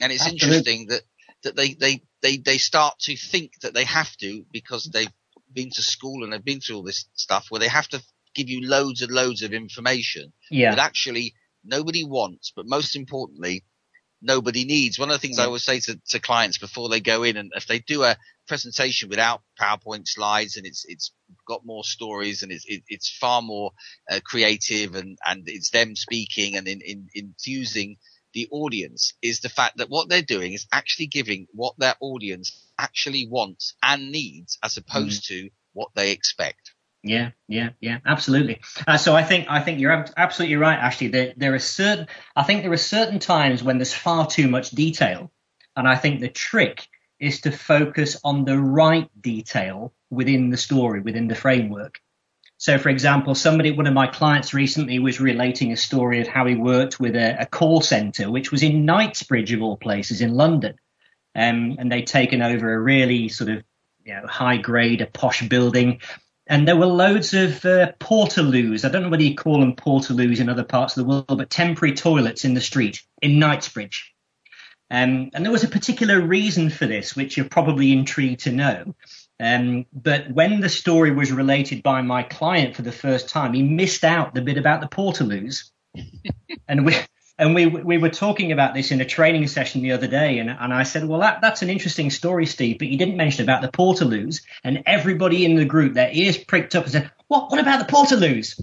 and it's Absolutely. interesting that that they, they they they start to think that they have to because they've been to school and they've been through all this stuff where they have to give you loads and loads of information yeah. that actually nobody wants but most importantly nobody needs. One of the things I always say to, to clients before they go in and if they do a presentation without PowerPoint slides and it's, it's got more stories and it's, it, it's far more uh, creative and, and it's them speaking and in, in, infusing the audience is the fact that what they're doing is actually giving what their audience actually wants and needs as opposed mm. to what they expect. Yeah, yeah, yeah, absolutely. Uh, so I think I think you're absolutely right, Ashley. There there are certain I think there are certain times when there's far too much detail, and I think the trick is to focus on the right detail within the story, within the framework. So, for example, somebody, one of my clients recently was relating a story of how he worked with a, a call center, which was in Knightsbridge of all places in London. Um, and they'd taken over a really sort of you know, high grade, a posh building. And there were loads of uh, portaloos. I don't know whether you call them portaloos in other parts of the world, but temporary toilets in the street in Knightsbridge. Um, and there was a particular reason for this, which you're probably intrigued to know. Um, but when the story was related by my client for the first time, he missed out the bit about the portaloos. and we and we we were talking about this in a training session the other day, and, and I said, well, that, that's an interesting story, Steve, but you didn't mention about the portaloos. And everybody in the group, their ears pricked up and said, what what about the portaloos?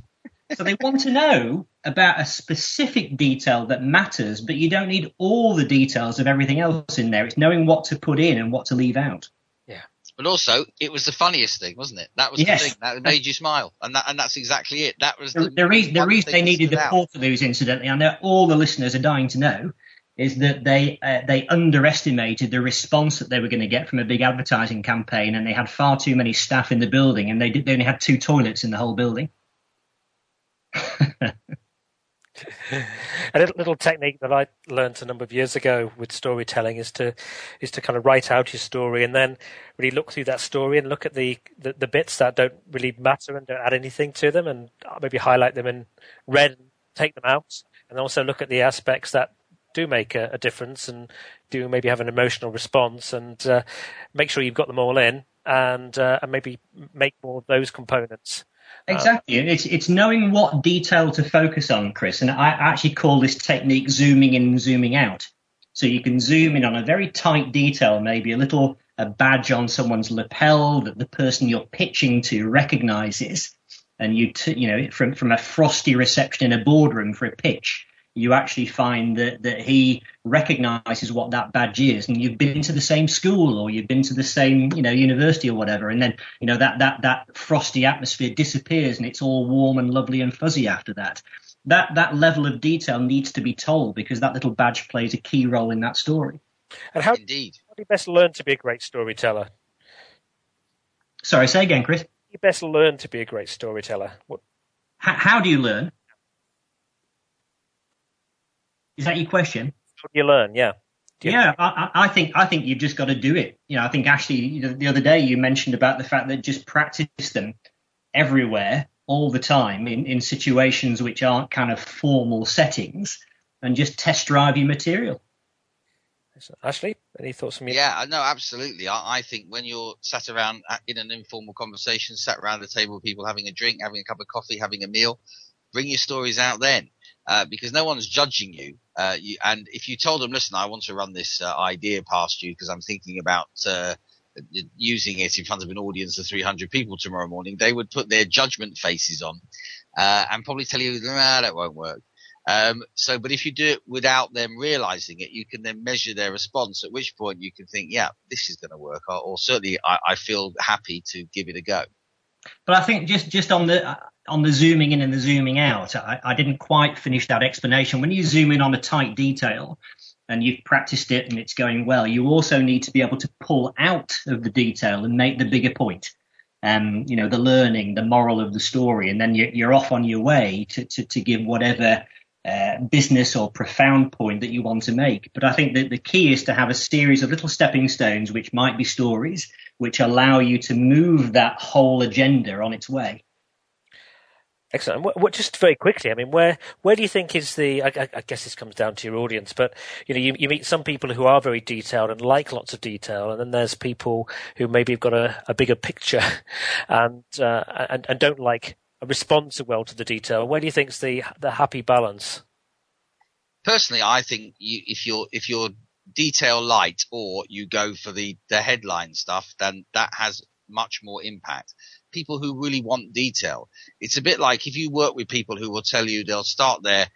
So they want to know about a specific detail that matters, but you don't need all the details of everything else in there. It's knowing what to put in and what to leave out. Yeah. But also, it was the funniest thing, wasn't it? That was yes. the thing that made you smile, and that and that's exactly it. That was the, the, the reason. The reason they needed the Portaloos, incidentally, I know all the listeners are dying to know, is that they uh, they underestimated the response that they were going to get from a big advertising campaign, and they had far too many staff in the building, and they did, they only had two toilets in the whole building. A little, technique that I learned a number of years ago with storytelling is to is to kind of write out your story and then really look through that story and look at the, the, the bits that don't really matter and don't add anything to them and maybe highlight them in red and take them out and also look at the aspects that do make a, a difference and do maybe have an emotional response and uh, make sure you've got them all in and uh, and maybe make more of those components Uh, exactly. it's, it's knowing what detail to focus on, Chris. And I actually call this technique zooming in and zooming out. So you can zoom in on a very tight detail, maybe a little a badge on someone's lapel that the person you're pitching to recognizes. And you, t- you know, from, from a frosty reception in a boardroom for a pitch, you actually find that, that he recognizes what that badge is and you've been to the same school or you've been to the same, you know, university or whatever. And then, you know, that, that, that frosty atmosphere disappears and it's all warm and lovely and fuzzy after that. That, that level of detail needs to be told because that little badge plays a key role in that story. And how, Indeed. how do you best learn to be a great storyteller? Sorry, say again, Chris. You best learn to be a great storyteller. What? How, how do you learn? Is that your question? You learn, yeah. You yeah, I, I, think I think you've just got to do it. You know, I think Ashley the other day you mentioned about the fact that just practice them everywhere, all the time, in, in situations which aren't kind of formal settings, and just test drive your material. Ashley, any thoughts from you? Yeah, no, absolutely. I, I, think when you're sat around uh, in an informal conversation, sat around the table with people having a drink, having a cup of coffee, having a meal, bring your stories out then. Uh, because no one's judging you. Uh, you. And if you told them, listen, I want to run this uh, idea past you because I'm thinking about uh, using it in front of an audience of 300 people tomorrow morning, they would put their judgment faces on uh, and probably tell you, nah, that won't work. Um, so, but if you do it without them realizing it, you can then measure their response. At which point you can think, yeah, this is going to work, or, or certainly I, I, feel happy to give it a go. But I think just just on the on the zooming in and the zooming out, I, I didn't quite finish that explanation. When you zoom in on a tight detail and you've practiced it and it's going well, you also need to be able to pull out of the detail and make the bigger point. Um, you know, the learning, the moral of the story, and then you're, you're off on your way to, to, to give whatever uh, business or profound point that you want to make. But I think that the key is to have a series of little stepping stones, which might be stories, which allow you to move that whole agenda on its way. Excellent. What, what, just very quickly, I mean, where where do you think is the? I, I, guess this comes down to your audience, but you know, you, you meet some people who are very detailed and like lots of detail, and then there's people who maybe have got a, a bigger picture, and, uh, and and don't like respond so well to the detail. Where do you think is the the happy balance? Personally, I think you, if you're if you're detail light or you go for the the headline stuff, then that has much more impact people who really want detail. It's a bit like if you work with people who will tell you they'll start their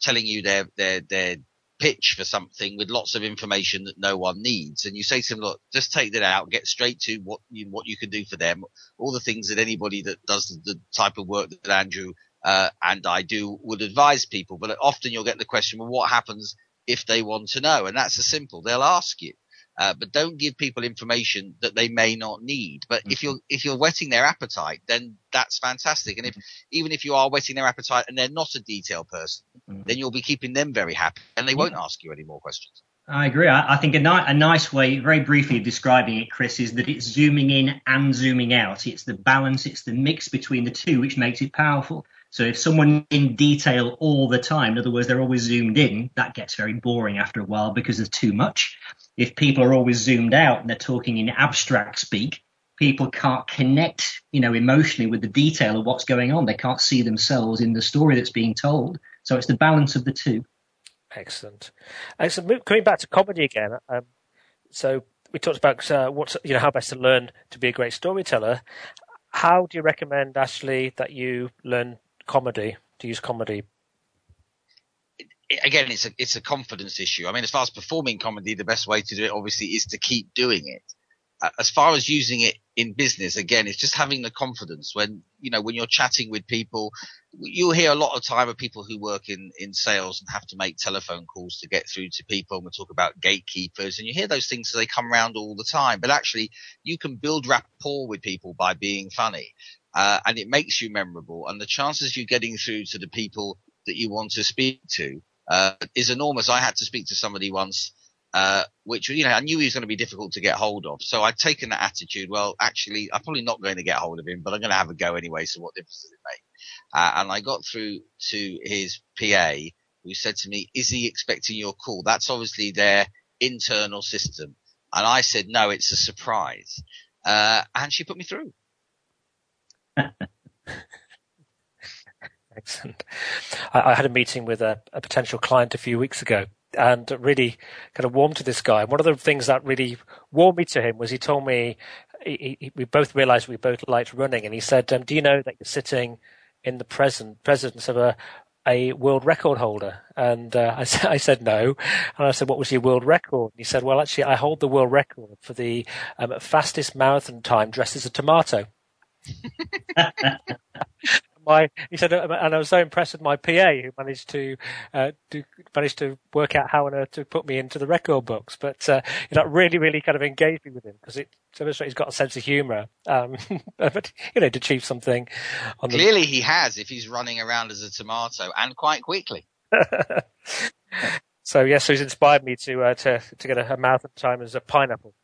telling you their their their pitch for something with lots of information that no one needs, and you say to them, "Look, just take that out, get straight to what you what you can do for them, all the things that anybody that does the, the type of work that Andrew uh, and I do would advise people." But often you'll get the question, "Well, what happens if they want to know?" And that's as simple. They'll ask you. Uh, but don't give people information that they may not need. But mm-hmm. if you're if you're whetting their appetite, then that's fantastic. And if even if you are whetting their appetite and they're not a detail person, mm-hmm. then you'll be keeping them very happy, and they won't ask you any more questions. I agree. I, I think a, ni- a, nice way, very briefly describing it, Chris, is that it's zooming in and zooming out. It's the balance, it's the mix between the two, which makes it powerful. So if someone in detail all the time, in other words, they're always zoomed in, that gets very boring after a while because there's too much. If people are always zoomed out and they're talking in abstract speak, people can't connect, you know, emotionally with the detail of what's going on. They can't see themselves in the story that's being told. So it's the balance of the two. Excellent. Excellent. Coming back to comedy again. Um, so we talked about uh, what's you know how best to learn to be a great storyteller. How do you recommend, Ashley, that you learn comedy to use comedy? Again, it's a it's a confidence issue. I mean, as far as performing comedy, the best way to do it obviously is to keep doing it uh, as far as using it in business, again, it's just having the confidence when, you know, when you're chatting with people, you'll hear a lot of time of people who work in, in sales and have to make telephone calls to get through to people. And we talk about gatekeepers and you hear those things as they come around all the time. But actually you can build rapport with people by being funny. Uh, and it makes you memorable and the chances of you getting through to the people that you want to speak to, uh, is enormous. I had to speak to somebody once uh, which, you know, I knew he was going to be difficult to get hold of. So I'd taken that attitude. Well, actually, I'm probably not going to get hold of him, but I'm going to have a go anyway. So what difference does it make? Uh, and I got through to his PA who said to me, is he expecting your call? That's obviously their internal system. And I said, no, it's a surprise. Uh, and she put me through. Excellent. I, I, had a meeting with a, a potential client a few weeks ago and really kind of warmed to this guy. And one of the things that really warmed me to him was he told me he, he, we both realized we both liked running, and he said, um, "Do you know that you're sitting in the present presence of a a world record holder?" And uh, I, I, said no, and I said, "What was your world record?" And he said, "Well, actually, I hold the world record for the um, fastest marathon time dressed as a tomato." my he said, uh, and I was so impressed with my PA who managed to uh, to managed to work out how on earth to put me into the record books. But uh, you know, really, really kind of engaged me with him because it demonstrates he's got a sense of humour. Um, but you know, to achieve something. Clearly, the... he has if he's running around as a tomato and quite quickly. so yes, so he's inspired me to uh, to to get a, a mouth at time as a pineapple.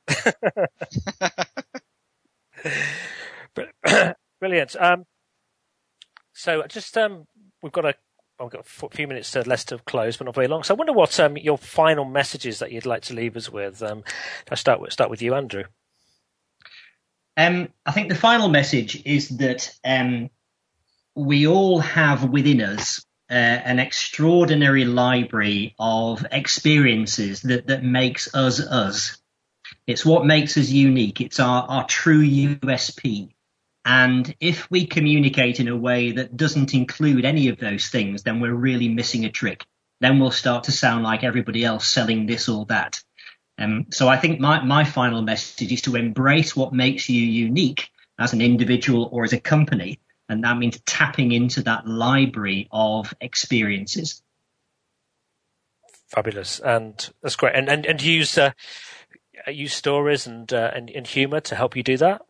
Brilliant. Um, so just um, we've got a we've got a few minutes to less to close, but not very long. So I wonder what um, your final messages that you'd like to leave us with. Um, I start with start with you, Andrew. Um, I think the final message is that um, we all have within us uh, an extraordinary library of experiences that that makes us us. It's what makes us unique. It's our, our true USP. And if we communicate in a way that doesn't include any of those things, then we're really missing a trick. Then we'll start to sound like everybody else selling this or that. Um, so I think my, my final message is to embrace what makes you unique as an individual or as a company. And that means tapping into that library of experiences. Fabulous. And that's great. And, and, and use, uh, use stories and, uh, and, and humor to help you do that?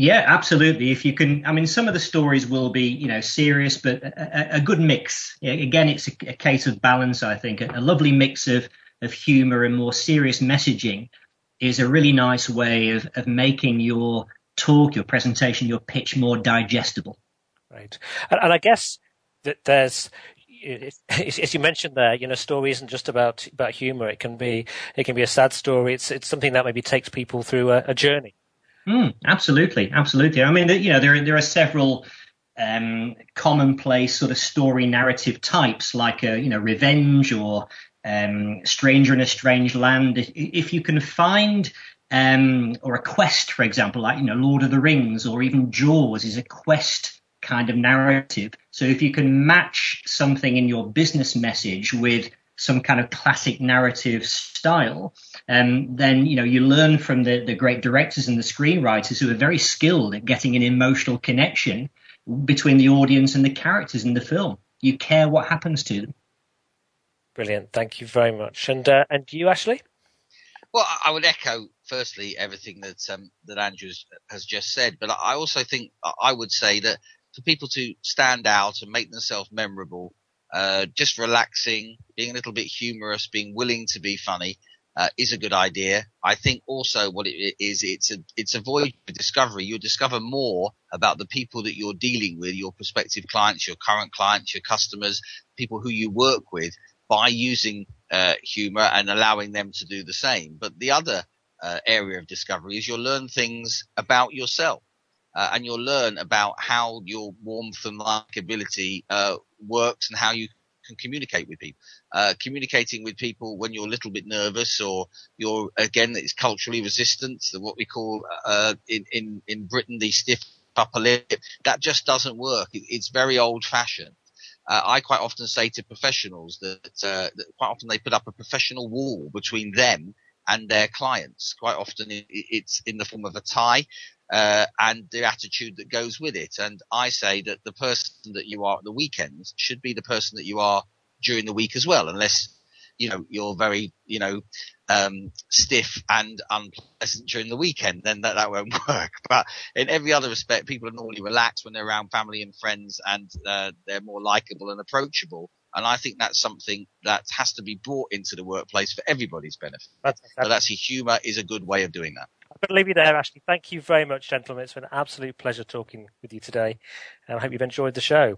Yeah, absolutely. If you can, I mean, some of the stories will be, you know, serious, but a, a good mix. Again, it's a, a, case of balance. I think a, a lovely mix of of humor and more serious messaging is a really nice way of of making your talk, your presentation, your pitch more digestible. Right, and, and I guess that there's as you mentioned there, you know, story isn't just about about humor. It can be it can be a sad story. It's it's something that maybe takes people through a, a journey. Mm, absolutely, absolutely. I mean, you know, there there are several um, commonplace sort of story narrative types, like a, uh, you know, revenge or um, stranger in a strange land. If you can find um, or a quest, for example, like you know, Lord of the Rings or even Jaws is a quest kind of narrative. So if you can match something in your business message with some kind of classic narrative style, um, then you know you learn from the, the great directors and the screenwriters who are very skilled at getting an emotional connection between the audience and the characters in the film. You care what happens to them. Brilliant, thank you very much. And uh, and you, Ashley? Well, I would echo firstly everything that um, that Andrew has just said, but I also think I would say that for people to stand out and make themselves memorable, uh, just relaxing, being a little bit humorous, being willing to be funny, uh, is a good idea. I think also what it is, it's a, it's a voyage of discovery. You'll discover more about the people that you're dealing with, your prospective clients, your current clients, your customers, people who you work with by using uh, humor and allowing them to do the same. But the other uh, area of discovery is you'll learn things about yourself. Uh, and you'll learn about how your warmth and likability uh, works and how you can communicate with people. Uh, communicating with people when you're a little bit nervous or you're again it's culturally resistant, what we call uh, in in in Britain the stiff upper lip. That just doesn't work. It, it's very old fashioned. Uh, I quite often say to professionals that, uh, that, quite often they put up a professional wall between them and their clients. Quite often it's in the form of a tie. Uh, and the attitude that goes with it. And I say that the person that you are at the weekends should be the person that you are during the week as well, unless you know you're very you know um, stiff and unpleasant during the weekend, then that, that won't work. But in every other respect, people are normally relaxed when they're around family and friends, and uh, they're more likable and approachable. And I think that's something that has to be brought into the workplace for everybody's benefit. That's, that's, but actually, humour is a good way of doing that. Going to leave you there, Ashley. Thank you very much, gentlemen. It's been an absolute pleasure talking with you today, and I hope you've enjoyed the show.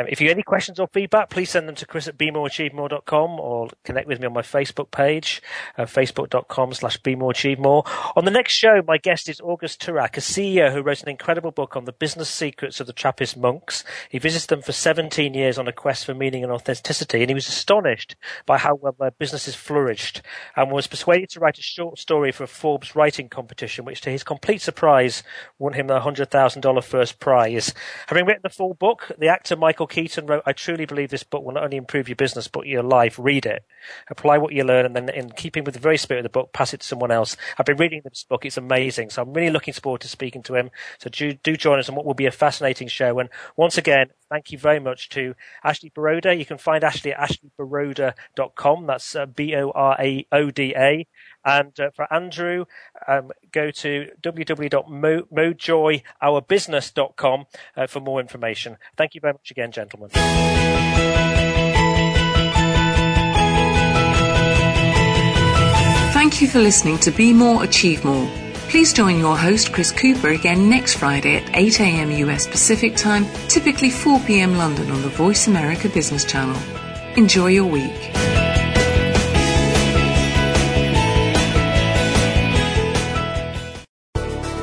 Um, if you have any questions or feedback, please send them to chris at bemoreachievemore.com or connect with me on my Facebook page, uh, facebook.com slash bemoreachievemore. On the next show, my guest is August Turak, a CEO who wrote an incredible book on the business secrets of the Trappist monks. He visited them for 17 years on a quest for meaning and authenticity, and he was astonished by how well their businesses flourished and was persuaded to write a short story for a Forbes writing competition, which to his complete surprise won him the $100,000 first prize. Having written the full book, the actor Michael Keaton wrote, I truly believe this book will not only improve your business, but your life. Read it. Apply what you learn, and then in keeping with the very spirit of the book, pass it to someone else. I've been reading this book. It's amazing. So I'm really looking forward to speaking to him. So do, do join us on what will be a fascinating show. And once again, thank you very much to Ashley Boroda. You can find Ashley at ashleyboroda.com. That's uh, B-O-R-A-O-D-A. And uh, for Andrew, um, go to www.mojoyourbusiness.com uh, for more information. Thank you very much again, gentlemen. Thank you for listening to Be More, Achieve More. Please join your host, Chris Cooper, again next Friday at 8 a.m. US Pacific Time, typically 4 p.m. London on the Voice America Business Channel. Enjoy your week.